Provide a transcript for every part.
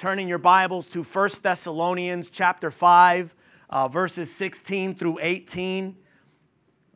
turning your Bibles to 1 Thessalonians chapter 5, uh, verses 16 through 18.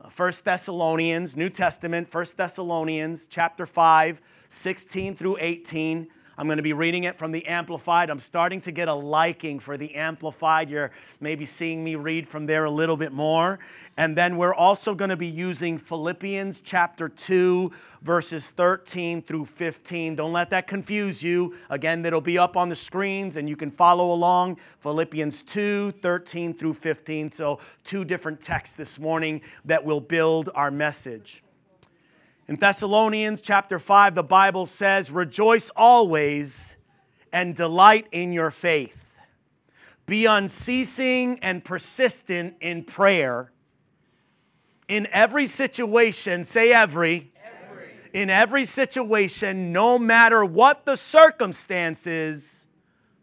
Uh, 1 Thessalonians, New Testament, 1 Thessalonians chapter 5, 16 through 18. I'm going to be reading it from the Amplified. I'm starting to get a liking for the Amplified. You're maybe seeing me read from there a little bit more. And then we're also going to be using Philippians chapter 2, verses 13 through 15. Don't let that confuse you. Again, that'll be up on the screens and you can follow along. Philippians 2, 13 through 15. So, two different texts this morning that will build our message. In Thessalonians chapter 5, the Bible says, Rejoice always and delight in your faith. Be unceasing and persistent in prayer. In every situation, say every, every. In every situation, no matter what the circumstances,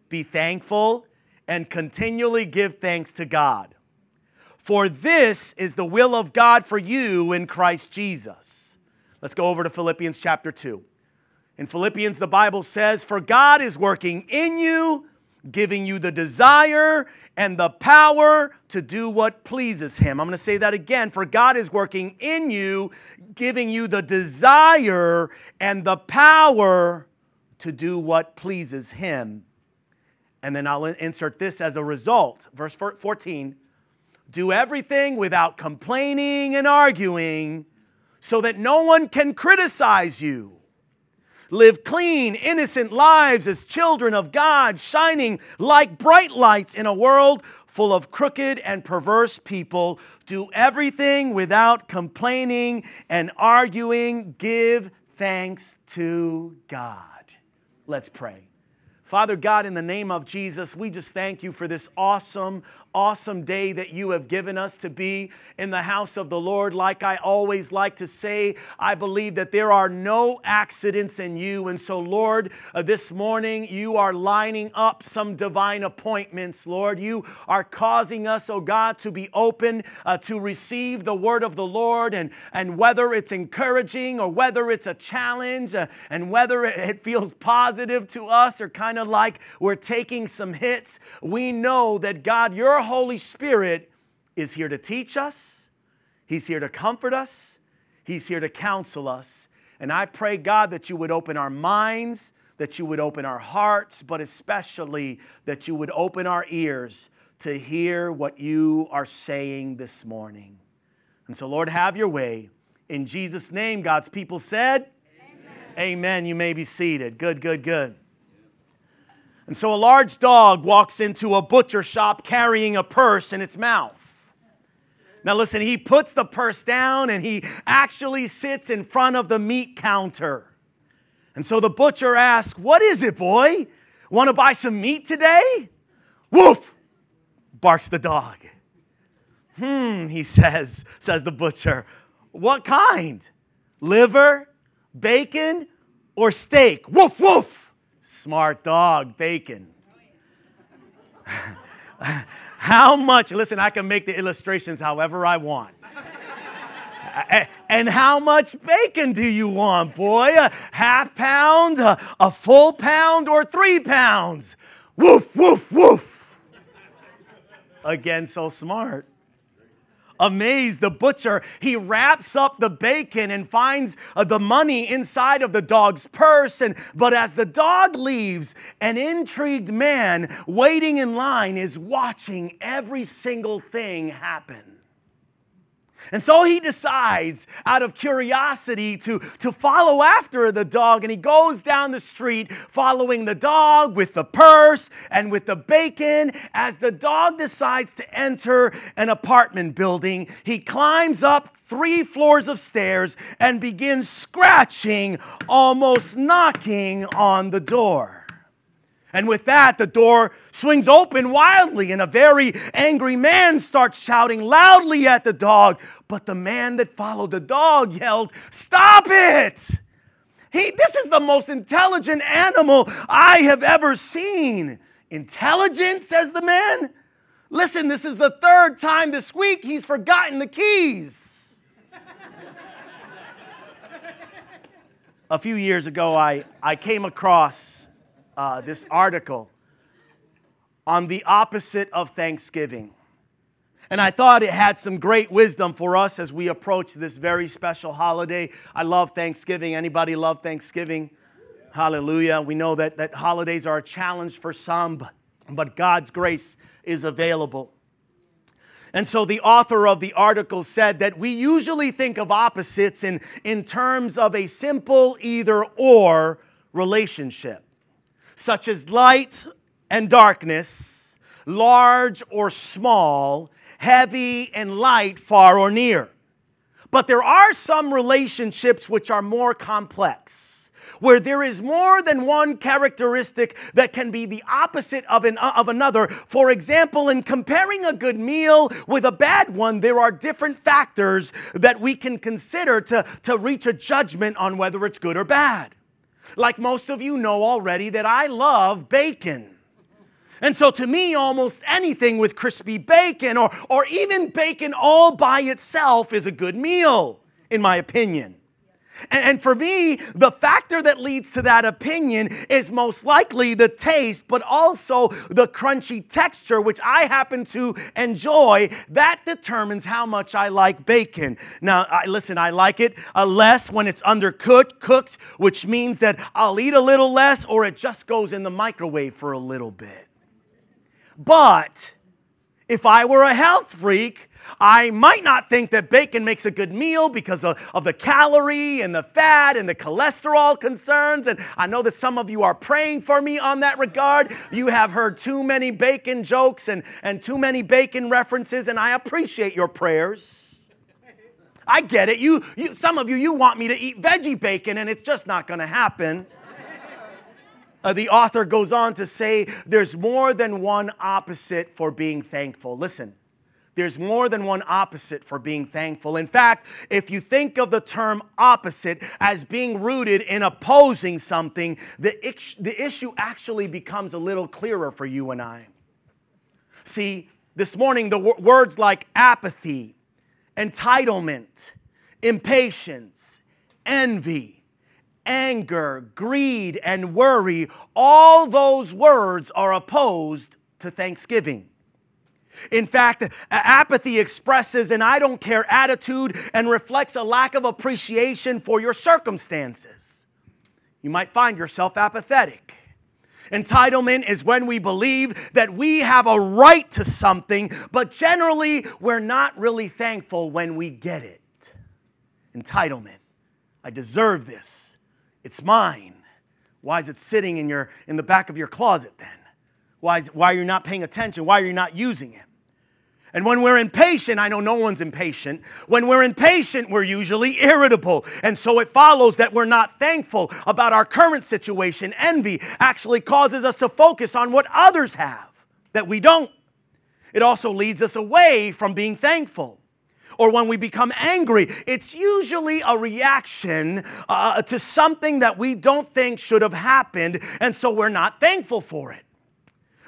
be thankful and continually give thanks to God. For this is the will of God for you in Christ Jesus. Let's go over to Philippians chapter 2. In Philippians, the Bible says, For God is working in you, giving you the desire and the power to do what pleases Him. I'm going to say that again. For God is working in you, giving you the desire and the power to do what pleases Him. And then I'll insert this as a result. Verse 14 Do everything without complaining and arguing so that no one can criticize you. Live clean, innocent lives as children of God, shining like bright lights in a world full of crooked and perverse people. Do everything without complaining and arguing. Give thanks to God. Let's pray. Father God, in the name of Jesus, we just thank you for this awesome, awesome day that you have given us to be in the house of the Lord. Like I always like to say, I believe that there are no accidents in you. And so, Lord, uh, this morning you are lining up some divine appointments, Lord. You are causing us, oh God, to be open uh, to receive the word of the Lord. And, and whether it's encouraging or whether it's a challenge uh, and whether it feels positive to us or kind of like we're taking some hits, we know that God, your Holy Spirit is here to teach us, He's here to comfort us, He's here to counsel us. And I pray, God, that you would open our minds, that you would open our hearts, but especially that you would open our ears to hear what you are saying this morning. And so, Lord, have your way. In Jesus' name, God's people said, Amen. Amen. You may be seated. Good, good, good. And so a large dog walks into a butcher shop carrying a purse in its mouth. Now, listen, he puts the purse down and he actually sits in front of the meat counter. And so the butcher asks, What is it, boy? Want to buy some meat today? Woof, barks the dog. Hmm, he says, says the butcher. What kind? Liver, bacon, or steak? Woof, woof. Smart dog, bacon. how much, listen, I can make the illustrations however I want. and how much bacon do you want, boy? A half pound, a, full pound, or three pounds? Woof, woof, woof. Again, so smart amazed, the butcher, he wraps up the bacon and finds uh, the money inside of the dog's purse. And, but as the dog leaves, an intrigued man waiting in line is watching every single thing happen. And so he decides, out of curiosity, to, to follow after the dog. And he goes down the street following the dog with the purse and with the bacon. As the dog decides to enter an apartment building, he climbs up three floors of stairs and begins scratching, almost knocking on the door. And with that, the door swings open wildly, and a very angry man starts shouting loudly at the dog. But the man that followed the dog yelled, Stop it! He, this is the most intelligent animal I have ever seen. Intelligent, says the man. Listen, this is the third time this week he's forgotten the keys. a few years ago, I, I came across uh, this article on the opposite of Thanksgiving. And I thought it had some great wisdom for us as we approach this very special holiday. I love Thanksgiving. Anybody love Thanksgiving? Yeah. Hallelujah. We know that, that holidays are a challenge for some, but, God's grace is available. And so the author of the article said that we usually think of opposites in, in terms of a simple either or relationship, such as light and darkness, large or small, heavy and light, far or near. But there are some relationships which are more complex, where there is more than one characteristic that can be the opposite of, an, of another. For example, in comparing a good meal with a bad one, there are different factors that we can consider to, to reach a judgment on whether it's good or bad. Like most of you know already, that I love bacon. And so, to me, almost anything with crispy bacon or, or even bacon all by itself is a good meal, in my opinion. And, and for me, the factor that leads to that opinion is most likely the taste, but also the crunchy texture, which I happen to enjoy. That determines how much I like bacon. Now, I, listen, I like it uh, less when it's undercooked, cooked, which means that I'll eat a little less or it just goes in the microwave for a little bit. But if I were a health freak, I might not think that bacon makes a good meal because of, of, the calorie and the fat and the cholesterol concerns. And I know that some of you are praying for me on that regard. You have heard too many bacon jokes and, and too many bacon references, and I appreciate your prayers. I get it. You, you, some of you, you want me to eat veggie bacon, and it's just not going to happen. Uh, the author goes on to say there's more than one opposite for being thankful. Listen, there's more than one opposite for being thankful. In fact, if you think of the term opposite as being rooted in opposing something, the, the issue actually becomes a little clearer for you and I. See, this morning, the w- words like apathy, entitlement, impatience, envy, anger, greed, and worry, all those words are opposed to thanksgiving. In fact, apathy expresses an I don't care attitude and reflects a lack of appreciation for your circumstances. You might find yourself apathetic. Entitlement is when we believe that we have a right to something, but generally we're not really thankful when we get it. Entitlement. I deserve this. It's mine. Why is it sitting in, your, in the back of your closet then? Why, why are you not paying attention? Why are you not using it? And when we're impatient, I know no one's impatient. When we're impatient, we're usually irritable. And so it follows that we're not thankful about our current situation. Envy actually causes us to focus on what others have that we don't. It also leads us away from being thankful or when we become angry, it's usually a reaction uh, to something that we don't think should have happened, and so we're not thankful for it.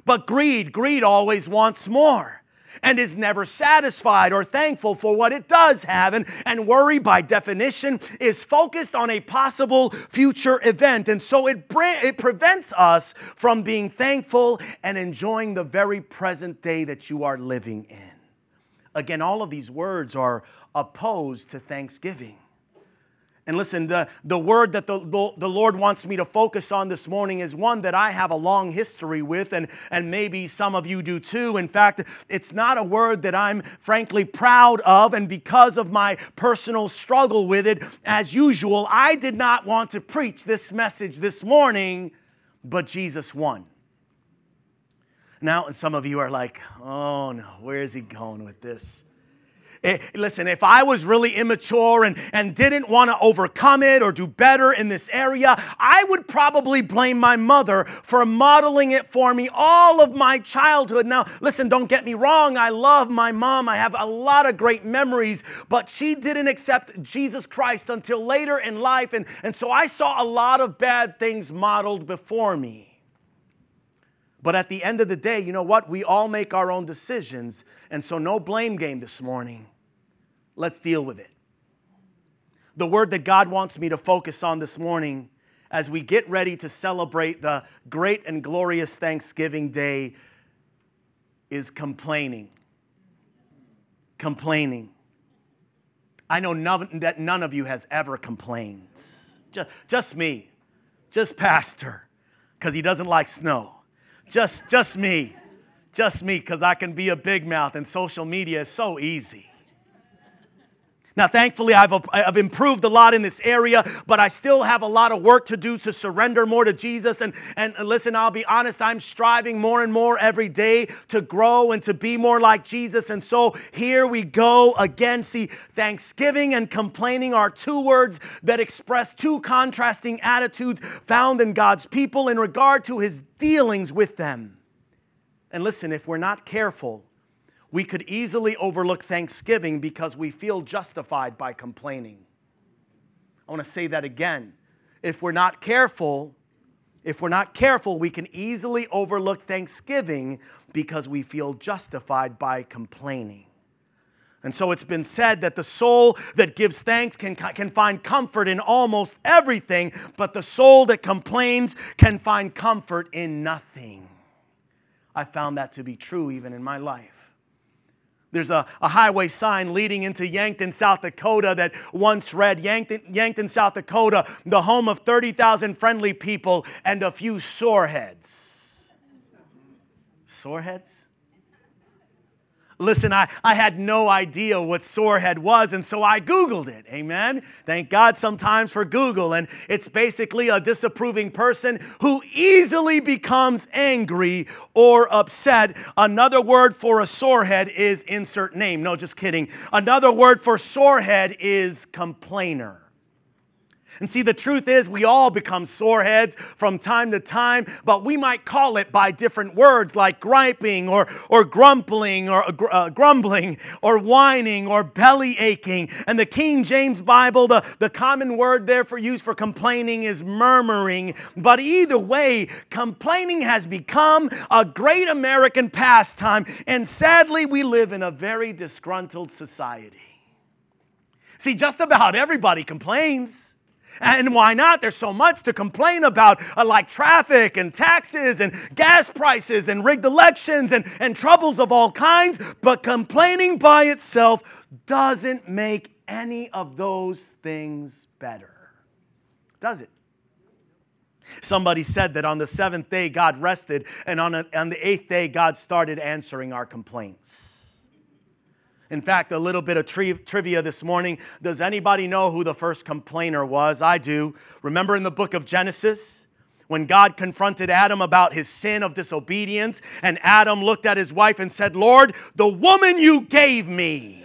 But greed, greed always wants more and is never satisfied or thankful for what it does have. And, and worry, by definition, is focused on a possible future event. And so it, it prevents us from being thankful and enjoying the very present day that you are living in. Again, all of these words are opposed to thanksgiving. And listen, the, the word that the, the Lord wants me to focus on this morning is one that I have a long history with, and, and maybe some of you do too. In fact, it's not a word that I'm frankly proud of, and because of my personal struggle with it, as usual, I did not want to preach this message this morning, but Jesus won. Now, some of you are like, oh no, where is he going with this? It, listen, if I was really immature and, and didn't want to overcome it or do better in this area, I would probably blame my mother for modeling it for me all of my childhood. Now, listen, don't get me wrong. I love my mom. I have a lot of great memories, but she didn't accept Jesus Christ until later in life. And, and so I saw a lot of bad things modeled before me. But at the end of the day, you know what? We all make our own decisions. And so, no blame game this morning. Let's deal with it. The word that God wants me to focus on this morning as we get ready to celebrate the great and glorious Thanksgiving Day is complaining. Complaining. I know none, that none of you has ever complained. Just, just me, just Pastor, because he doesn't like snow. Just, just me, just me, because I can be a big mouth and social media is so easy. Now, thankfully, I've, I've improved a lot in this area, but I still have a lot of work to do to surrender more to Jesus. And, and listen, I'll be honest, I'm striving more and more every day to grow and to be more like Jesus. And so here we go again. See, thanksgiving and complaining are two words that express two contrasting attitudes found in God's people in regard to his dealings with them. And listen, if we're not careful, we could easily overlook thanksgiving because we feel justified by complaining. I want to say that again. If we're not careful, if we're not careful, we can easily overlook thanksgiving because we feel justified by complaining. And so it's been said that the soul that gives thanks can, can find comfort in almost everything, but the soul that complains can find comfort in nothing. I found that to be true even in my life. There's a, a highway sign leading into Yankton, South Dakota that once read Yankton, Yankton South Dakota, the home of 30,000 friendly people and a few soreheads. Soreheads? Listen, I, I had no idea what sorehead was, and so I Googled it. Amen. Thank God sometimes for Google. And it's basically a disapproving person who easily becomes angry or upset. Another word for a sorehead is insert name. No, just kidding. Another word for sorehead is complainer. And see, the truth is, we all become soreheads from time to time, but we might call it by different words like griping or, or grumbling or uh, grumbling or whining or belly aching. And the King James Bible, the, the common word there for use for complaining is murmuring. But either way, complaining has become a great American pastime, and sadly, we live in a very disgruntled society. See, just about everybody complains. And why not? There's so much to complain about, uh, like traffic and taxes and gas prices and rigged elections and, and troubles of all kinds. But complaining by itself doesn't make any of those things better, does it? Somebody said that on the seventh day God rested, and on, a, on the eighth day God started answering our complaints. In fact, a little bit of tri- trivia this morning. Does anybody know who the first complainer was? I do. Remember in the book of Genesis? When God confronted Adam about his sin of disobedience, and Adam looked at his wife and said, Lord, the woman you gave me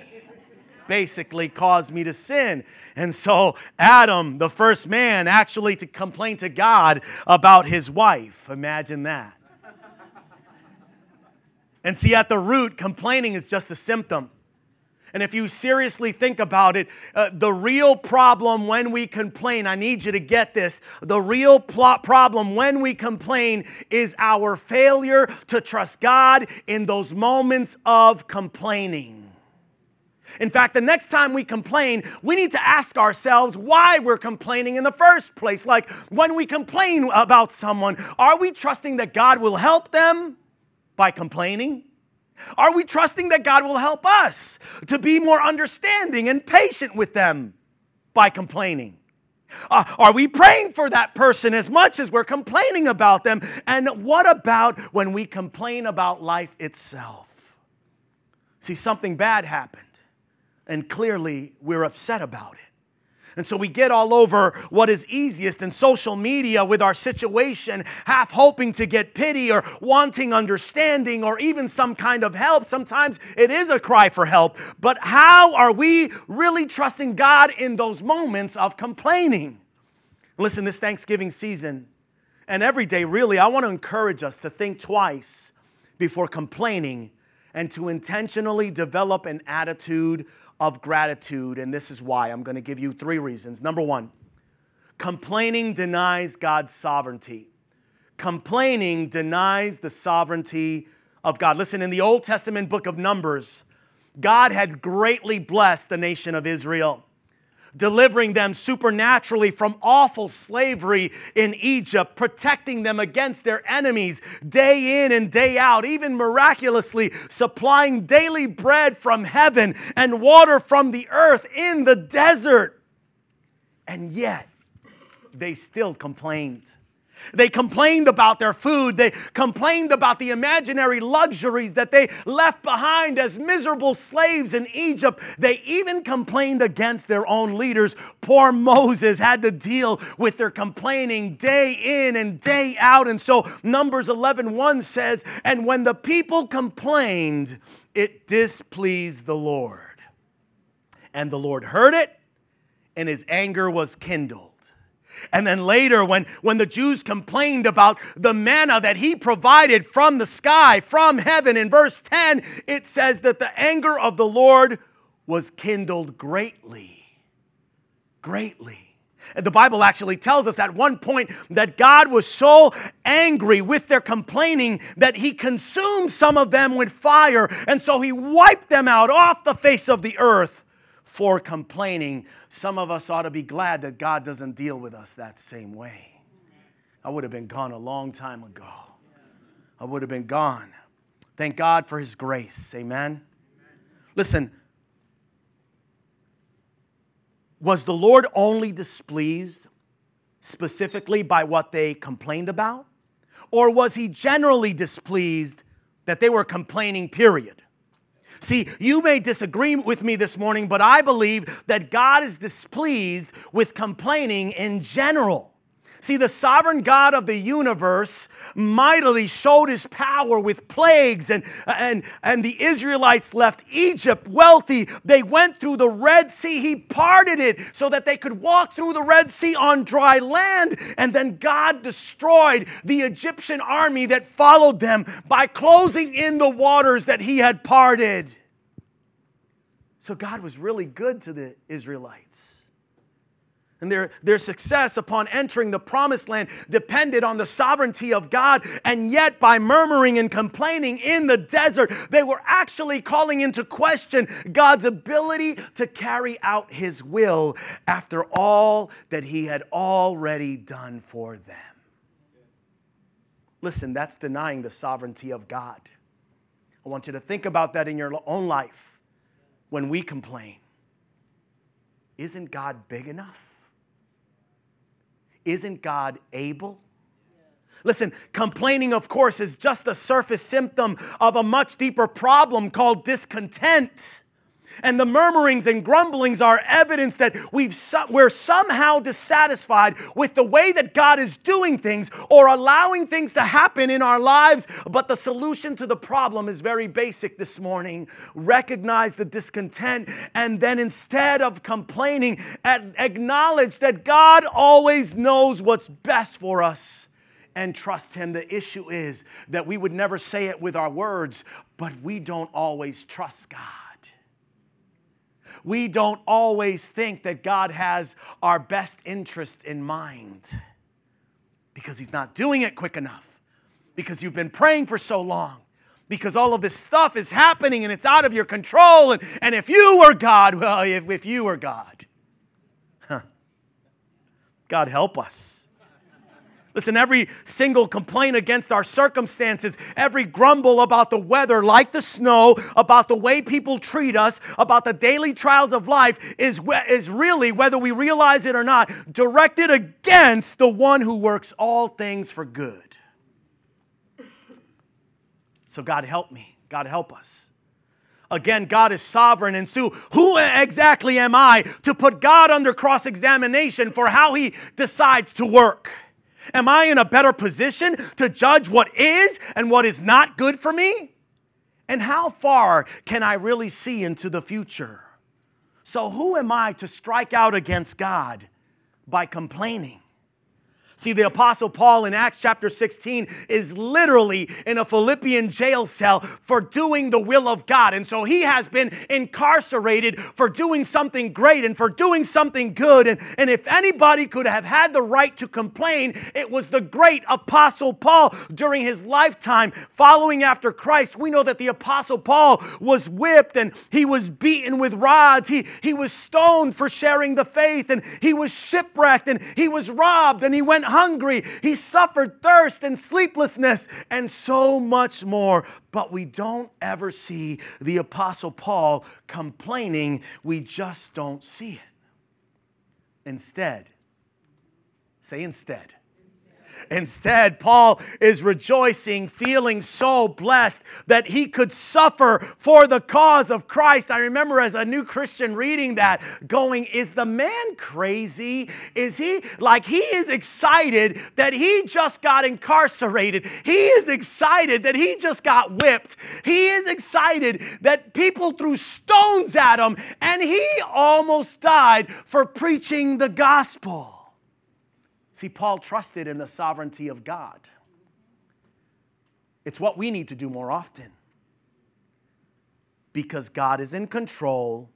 basically caused me to sin. And so Adam, the first man, actually to complain to God about his wife. Imagine that. And see, at the root, complaining is just a symptom. And if you seriously think about it, uh, the real problem when we complain, I need you to get this. The real problem when we complain is our failure to trust God in those moments of complaining. In fact, the next time we complain, we need to ask ourselves why we're complaining in the first place. Like when we complain about someone, are we trusting that God will help them by complaining? Are we trusting that God will help us to be more understanding and patient with them by complaining? Uh, are we praying for that person as much as we're complaining about them? And what about when we complain about life itself? See, something bad happened, and clearly we're upset about it. And so we get all over what is easiest in social media with our situation, half hoping to get pity or wanting understanding or even some kind of help. Sometimes it is a cry for help. But how are we really trusting God in those moments of complaining? Listen, this Thanksgiving season and every day, really, I want to encourage us to think twice before complaining and to intentionally develop an attitude of gratitude, and this is why. I'm going to give you three reasons. Number one, complaining denies God's sovereignty. Complaining denies the sovereignty of God. Listen, in the Old Testament book of Numbers, God had greatly blessed the nation of Israel. Delivering them supernaturally from awful slavery in Egypt, protecting them against their enemies day in and day out, even miraculously supplying daily bread from heaven and water from the earth in the desert. And yet, they still complained. They complained about their food. They complained about the imaginary luxuries that they left behind as miserable slaves in Egypt. They even complained against their own leaders. Poor Moses had to deal with their complaining day in and day out. And so Numbers 11:1 says, "And when the people complained, it displeased the Lord. And the Lord heard it, and his anger was kindled." And then later, when, when the Jews complained about the manna that he provided from the sky, from heaven, in verse 10, it says that the anger of the Lord was kindled greatly. Greatly. And the Bible actually tells us at one point that God was so angry with their complaining that he consumed some of them with fire. And so he wiped them out off the face of the earth for complaining. Some of us ought to be glad that God doesn't deal with us that same way. I would have been gone a long time ago. I would have been gone. Thank God for His grace. Amen. Listen, was the Lord only displeased specifically by what they complained about? Or was He generally displeased that they were complaining, period? See, you may disagree with me this morning, but I believe that God is displeased with complaining in general. See, the sovereign God of the universe mightily showed his power with plagues, and, and, and the Israelites left Egypt wealthy. They went through the Red Sea. He parted it so that they could walk through the Red Sea on dry land. And then God destroyed the Egyptian army that followed them by closing in the waters that he had parted. So God was really good to the Israelites. And their, their success upon entering the promised land depended on the sovereignty of God. And yet, by murmuring and complaining in the desert, they were actually calling into question God's ability to carry out his will after all that he had already done for them. Listen, that's denying the sovereignty of God. I want you to think about that in your own life when we complain. Isn't God big enough? Isn't God able? Listen, complaining, of course, is just a surface symptom of a much deeper problem called discontent. And the murmurings and grumblings are evidence that we've, we're somehow dissatisfied with the way that God is doing things or allowing things to happen in our lives. But the solution to the problem is very basic this morning. Recognize the discontent and then instead of complaining, acknowledge that God always knows what's best for us and trust Him. The issue is that we would never say it with our words, but we don't always trust God we don't always think that God has our best interest in mind because He's not doing it quick enough, because you've been praying for so long. Because all of this stuff is happening and it's out of your control. And, and if you were God, well, if, if you were God, huh. God help us. Listen, every single complaint against our circumstances, every grumble about the weather, like the snow, about the way people treat us, about the daily trials of life, is, is really, whether we realize it or not, directed against the one who works all things for good. So, God help me. God help us. Again, God is sovereign. And so, who exactly am I to put God under cross examination for how he decides to work? Am I in a better position to judge what is and what is not good for me? And how far can I really see into the future? So, who am I to strike out against God by complaining? See, the Apostle Paul in Acts chapter 16 is literally in a Philippian jail cell for doing the will of God. And so he has been incarcerated for doing something great and for doing something good. And, and if anybody could have had the right to complain, it was the great Apostle Paul during his lifetime following after Christ. We know that the Apostle Paul was whipped and he was beaten with rods, he, he was stoned for sharing the faith, and he was shipwrecked, and he was robbed, and he went hungry. He suffered thirst and sleeplessness, and so much more. But we don't ever see the Apostle Paul complaining, we just don't see it. Instead, say instead. Instead, Paul is rejoicing, feeling so blessed that he could suffer for the cause of Christ. I remember as a new Christian reading that, going, Is the man crazy? Is he like he is excited that he just got incarcerated? He is excited that he just got whipped. He is excited that people threw stones at him and he almost died for preaching the gospel. See, Paul trusted in the sovereignty of God. It's what we need to do more often because God is in control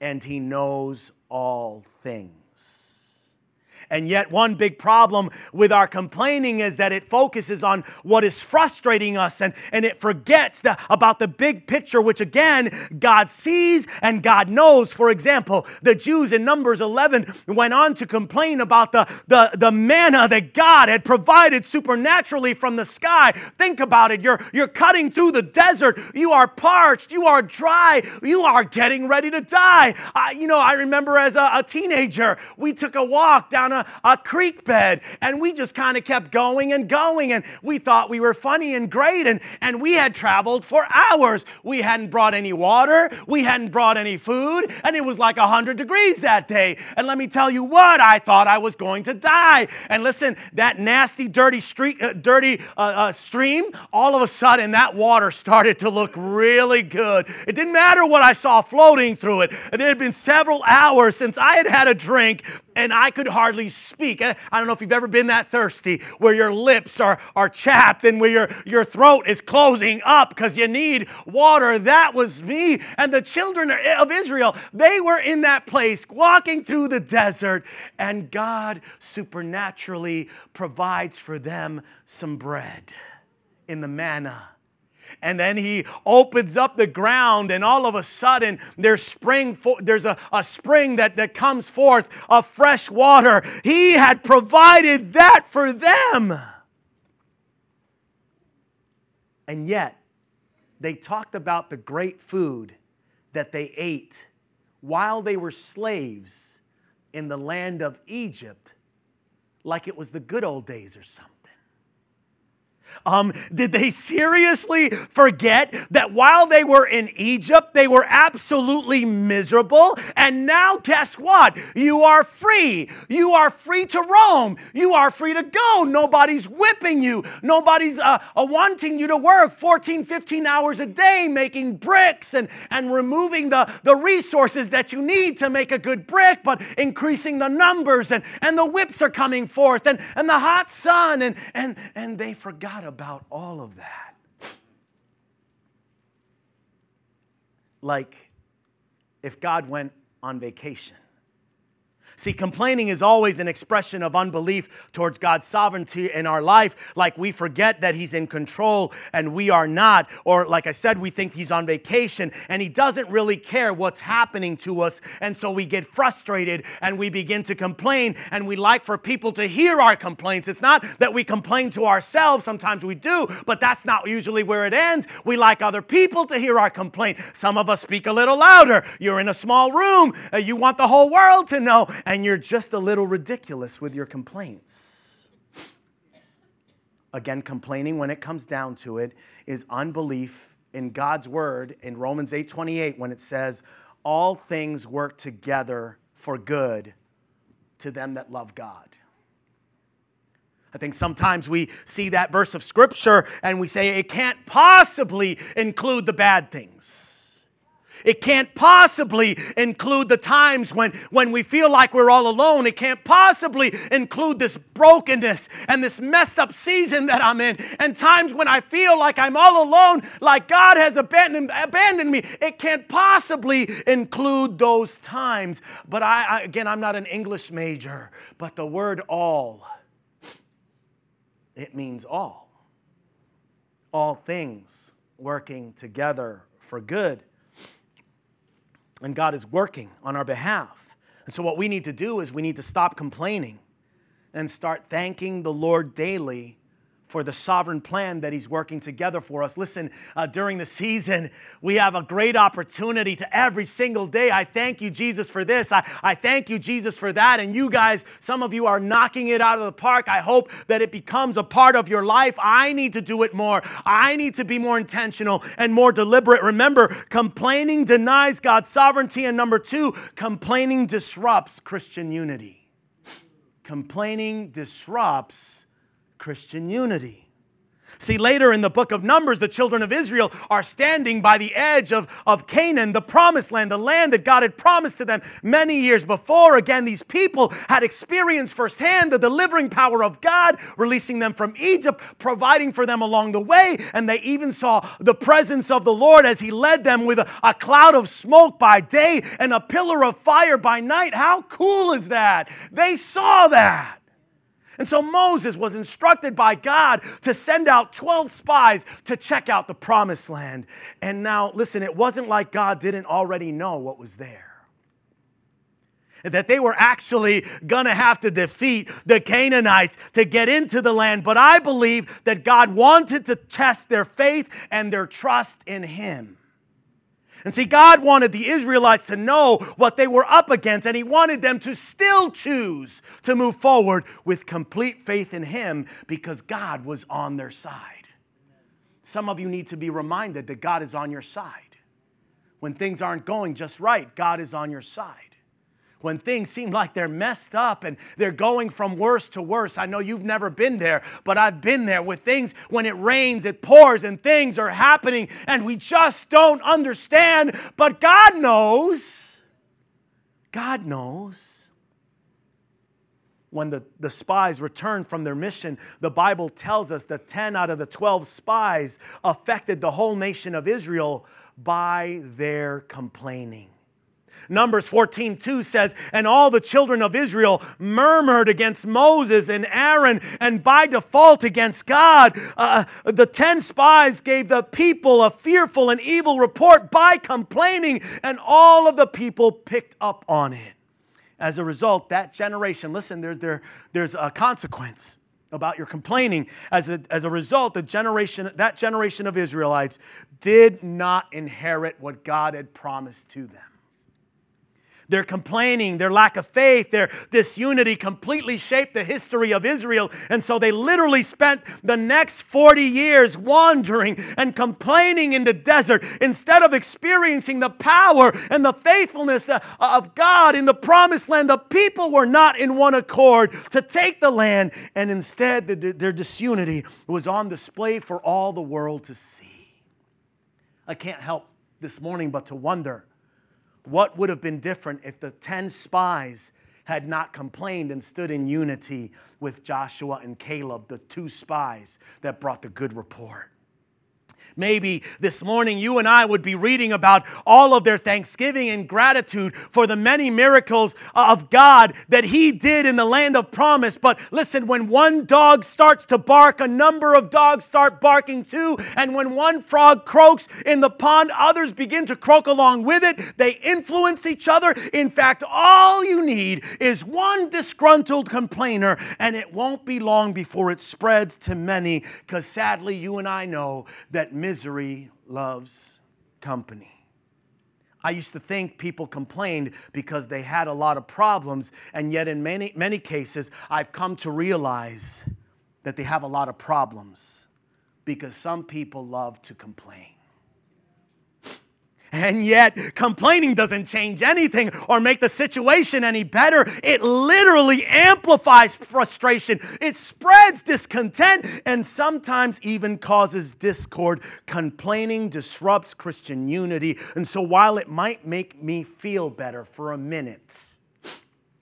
and he knows all things. And yet, one big problem with our complaining is that it focuses on what is frustrating us and, and it forgets the, about the big picture, which again, God sees and God knows. For example, the Jews in Numbers 11 went on to complain about the, the, the manna that God had provided supernaturally from the sky. Think about it. You're, you're cutting through the desert, you are parched, you are dry, you are getting ready to die. You know, I remember as a, a teenager, we took a walk down a a, a creek bed. And we just kind of kept going and going. And we thought we were funny and great. And, and we had traveled for hours. We hadn't brought any water. We hadn't brought any food. And it was like 100 degrees that day. And let me tell you what, I thought I was going to die. And listen, that nasty, dirty, street, uh, dirty uh, uh, stream, all of a sudden that water started to look really good. It didn't matter what I saw floating through it. There had been several hours since I had had a drink and I could hardly speak. I don't know if you've ever been that thirsty where your lips are, are chapped and where your, your throat is closing up because you need water. That was me. And the children of Israel, they were in that place walking through the desert, and God supernaturally provides for them some bread in the manna and then he opens up the ground and all of a sudden there's spring fo- there's a, a spring that, that comes forth of fresh water. He had provided that for them. And yet they talked about the great food that they ate while they were slaves in the land of Egypt like it was the good old days or something um, did they seriously forget that while they were in Egypt, they were absolutely miserable? And now, guess what? You are free. You are free to roam. You are free to go. Nobody's whipping you. Nobody's uh, uh, wanting you to work 14, 15 hours a day making bricks and, and removing the, the resources that you need to make a good brick, but increasing the numbers. And, and the whips are coming forth and, and the hot sun. And, and, and they forgot about all of that. Like if God went on vacation See, complaining is always an expression of unbelief towards God's sovereignty in our life, like we forget that He's in control and we are not. Or, like I said, we think He's on vacation and He doesn't really care what's happening to us. And so we get frustrated and we begin to complain and we like for people to hear our complaints. It's not that we complain to ourselves, sometimes we do, but that's not usually where it ends. We like other people to hear our complaint. Some of us speak a little louder. You're in a small room, uh, you want the whole world to know and you're just a little ridiculous with your complaints. Again, complaining when it comes down to it is unbelief in God's word in Romans 8:28 when it says all things work together for good to them that love God. I think sometimes we see that verse of scripture and we say it can't possibly include the bad things. It can't possibly include the times when, when we feel like we're all alone. It can't possibly include this brokenness and this messed up season that I'm in, and times when I feel like I'm all alone, like God has abandoned, abandoned me. It can't possibly include those times. But I, I again, I'm not an English major, but the word all, it means all. All things working together for good and God is working on our behalf. And so, what we need to do is we need to stop complaining and start thanking the Lord daily for the sovereign plan that He's working together for us. Listen, uh, during the season, we have a great opportunity to every single day. I thank you, Jesus, for this. I, I thank you, Jesus, for that. And you guys, some of you are knocking it out of the park. I hope that it becomes a part of your life. I need to do it more. I need to be more intentional and more deliberate. Remember, complaining denies God's sovereignty. And number two, complaining disrupts Christian unity. Complaining disrupts Christian unity. See, later in the book of Numbers, the children of Israel are standing by the edge of, of Canaan, the promised land, the land that God had promised to them many years before. Again, these people had experienced firsthand the delivering power of God, releasing them from Egypt, providing for them along the way. And they even saw the presence of the Lord as He led them with a, a cloud of smoke by day and a pillar of fire by night. How cool is that? They saw that. And so Moses was instructed by God to send out 12 spies to check out the promised land. And now, listen, it wasn't like God didn't already know what was there. That they were actually gonna have to defeat the Canaanites to get into the land. But I believe that God wanted to test their faith and their trust in Him. And see, God wanted the Israelites to know what they were up against, and He wanted them to still choose to move forward with complete faith in Him because God was on their side. Some of you need to be reminded that God is on your side. When things aren't going just right, God is on your side when things seem like they're messed up and they're going from worse to worse. I know you've never been there, but I've been there with things when it rains, it pours, and things are happening, and we just don't understand. But God knows. God knows. When the, the spies returned from their mission, the Bible tells us that 10 out of the 12 spies affected the whole nation of Israel by their complaining. Numbers 14, 2 says, And all the children of Israel murmured against Moses and Aaron, and by default against God. Uh, the 10 spies gave the people a fearful and evil report by complaining, and all of the people picked up on it. As a result, that generation, listen, there's, there, there's a consequence about your complaining. As a, as a result, the generation, that generation of Israelites did not inherit what God had promised to them. Their complaining, their lack of faith, their disunity completely shaped the history of Israel. And so they literally spent the next 40 years wandering and complaining in the desert instead of experiencing the power and the faithfulness uh, of God in the promised land. The people were not in one accord to take the land, and instead their disunity was on display for all the world to see. I can't help this morning but to wonder what would have been different if the 10 spies had not complained and stood in unity with Joshua and Caleb, the two spies that brought the good report? Maybe this morning you and I would be reading about all of their thanksgiving and gratitude for the many miracles of God that He did in the land of promise. But listen, when one dog starts to bark, a number of dogs start barking too. And when one frog croaks in the pond, others begin to croak along with it. They influence each other. In fact, all you need is one disgruntled complainer, and it won't be long before it spreads to many. Because sadly, you and I know that misery loves company. I used to think people complained because they had a lot of problems, and yet, in many, many cases, I've come to realize that they have a lot of problems because some people love to complain. And yet, complaining doesn't change anything or make the situation any better. It literally amplifies frustration, it spreads discontent, and sometimes even causes discord. Complaining disrupts Christian unity. And so, while it might make me feel better for a minute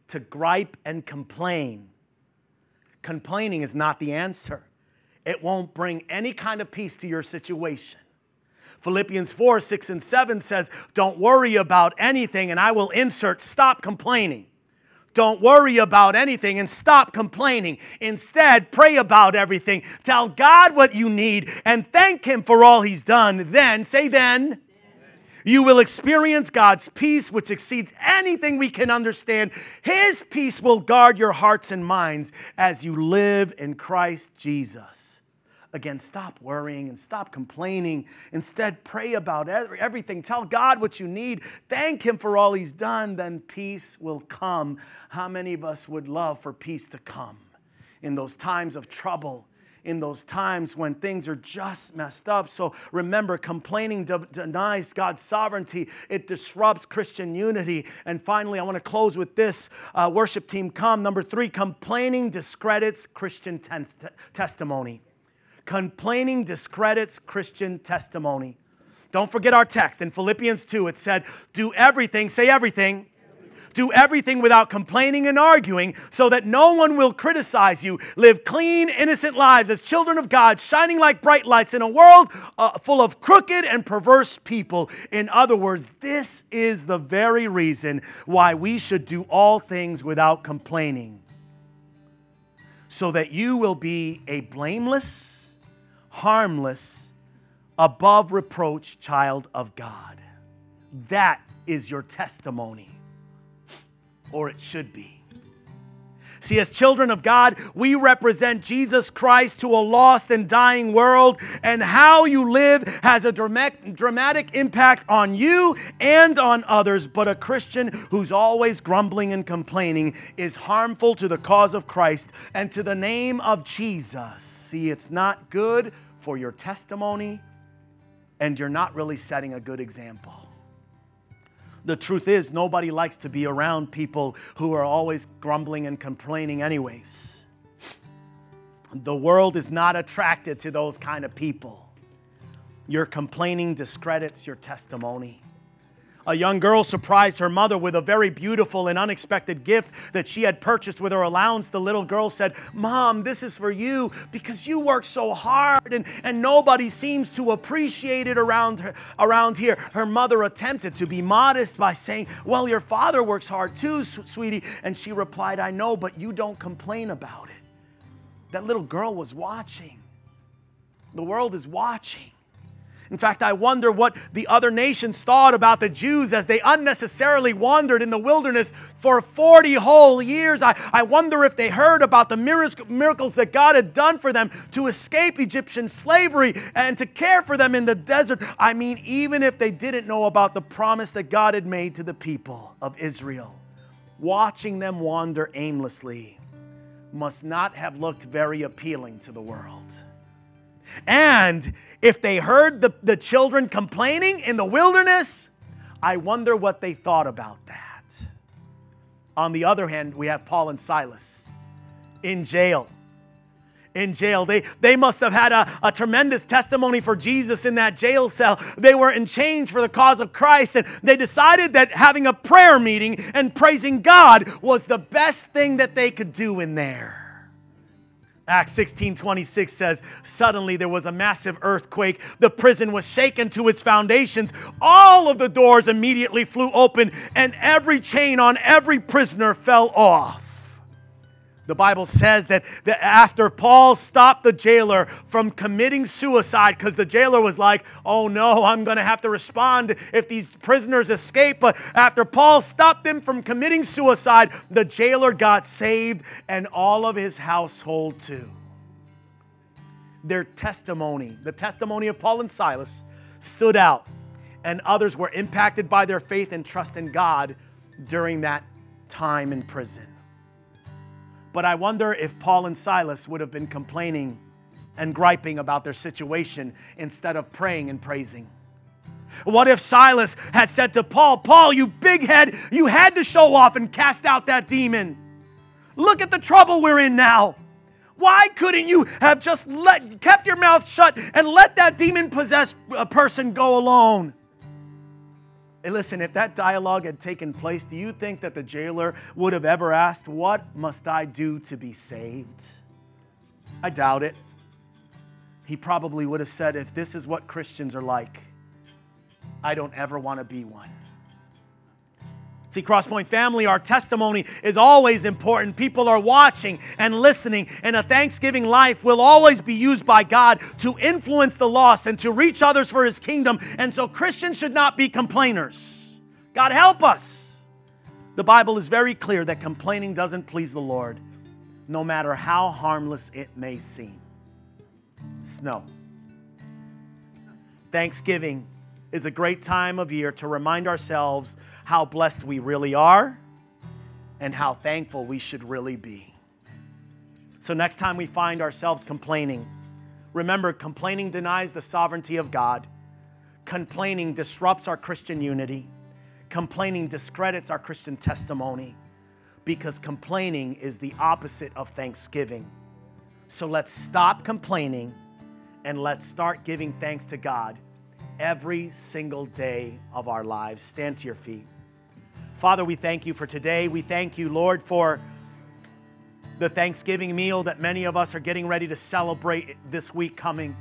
to gripe and complain, complaining is not the answer. It won't bring any kind of peace to your situation. Philippians 4 6 and 7 says, Don't worry about anything, and I will insert, stop complaining. Don't worry about anything and stop complaining. Instead, pray about everything. Tell God what you need and thank Him for all He's done. Then, say then, you will experience God's peace, which exceeds anything we can understand. His peace will guard your hearts and minds as you live in Christ Jesus. Again, stop worrying and stop complaining. Instead, pray about everything. Tell God what you need. Thank Him for all He's done. Then peace will come. How many of us would love for peace to come in those times of trouble? in those times when things are just messed up. So remember, complaining de- denies God's sovereignty, it disrupts Christian unity. And finally, I want to close with this uh, worship team come. Number three, complaining discredits Christian ten- testimony. Complaining discredits Christian testimony. Don't forget our text. In Philippians 2, it said, Do everything, say everything. Do everything without complaining and arguing so that no one will criticize you. Live clean, innocent lives as children of God, shining like bright lights in a world uh, full of crooked and perverse people. In other words, this is the very reason why we should do all things without complaining, so that you will be a blameless, harmless, above reproach child of God. That is your testimony, or it should be. See, as children of God, we represent Jesus Christ to a lost and dying world, and how you live has a dramatic impact on you and on others. But a Christian who's always grumbling and complaining is harmful to the cause of Christ and to the name of Jesus. See, it's not good for your testimony, and you're not really setting a good example. The truth is, nobody likes to be around people who are always grumbling and complaining, anyways. The world is not attracted to those kind of people. Your complaining discredits your testimony a young girl surprised her mother with a very beautiful and unexpected gift that she had purchased with her allowance. The little girl said, Mom, this is for you because you work so hard and, and nobody seems to appreciate it around, her, around here. Her mother attempted to be modest by saying, Well, your father works hard too, sweetie. And she replied, I know, but you don't complain about it. That little girl was watching. The world is watching. In fact, I wonder what the other nations thought about the Jews as they unnecessarily wandered in the wilderness for 40 whole years. I, I wonder if they heard about the miracles that God had done for them to escape Egyptian slavery and to care for them in the desert. I mean, even if they didn't know about the promise that God had made to the people of Israel, watching them wander aimlessly must not have looked very appealing to the world. And if they heard the, the children complaining in the wilderness, I wonder what they thought about that. On the other hand, we have Paul and Silas in jail. In jail. They, they must have had a, a tremendous testimony for Jesus in that jail cell. They were in chains for the cause of Christ, and they decided that having a prayer meeting and praising God was the best thing that they could do in there. Acts 16 26 says, Suddenly there was a massive earthquake. The prison was shaken to its foundations. All of the doors immediately flew open, and every chain on every prisoner fell off. The Bible says that, that after Paul stopped the jailer from committing suicide, because the jailer was like, oh no, I'm going to have to respond if these prisoners escape. But after Paul stopped them from committing suicide, the jailer got saved and all of his household too. Their testimony, the testimony of Paul and Silas, stood out, and others were impacted by their faith and trust in God during that time in prison. But I wonder if Paul and Silas would have been complaining and griping about their situation instead of praying and praising. What if Silas had said to Paul, Paul, you big head, you had to show off and cast out that demon? Look at the trouble we're in now. Why couldn't you have just let, kept your mouth shut and let that demon possessed uh, person go alone? Listen, if that dialogue had taken place, do you think that the jailer would have ever asked, What must I do to be saved? I doubt it. He probably would have said, If this is what Christians are like, I don't ever want to be one. See, Crosspoint family, our testimony is always important. People are watching and listening, and a Thanksgiving life will always be used by God to influence the lost and to reach others for His kingdom. And so Christians should not be complainers. God help us. The Bible is very clear that complaining doesn't please the Lord, no matter how harmless it may seem. Snow. Thanksgiving is a great time of year to remind ourselves how blessed we really are and how thankful we should really be. So, next time we find ourselves complaining, remember complaining denies the sovereignty of God, complaining disrupts our Christian unity, complaining discredits our Christian testimony, because complaining is the opposite of thanksgiving. So, let's stop complaining and let's start giving thanks to God every single day of our lives. Stand to your feet. Father, we thank you for today. We thank you, Lord, for the Thanksgiving meal that many of us are getting ready to celebrate this week coming.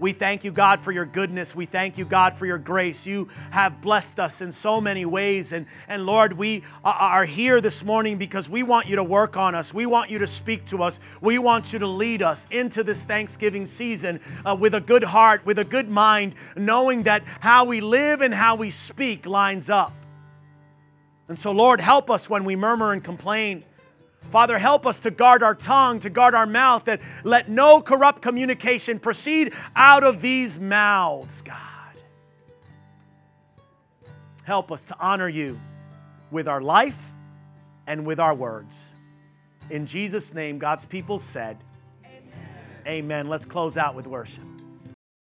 We thank you, God, for your goodness. We thank you, God, for your grace. You have blessed us in so many ways. And, and Lord, we are here this morning because we want you to work on us. We want you to speak to us. We want you to lead us into this Thanksgiving season uh, with a good heart, with a good mind, knowing that how we live and how we speak lines up. And so, Lord, help us when we murmur and complain. Father, help us to guard our tongue, to guard our mouth, that let no corrupt communication proceed out of these mouths, God. Help us to honor you with our life and with our words. In Jesus' name, God's people said, Amen. Amen. Let's close out with worship.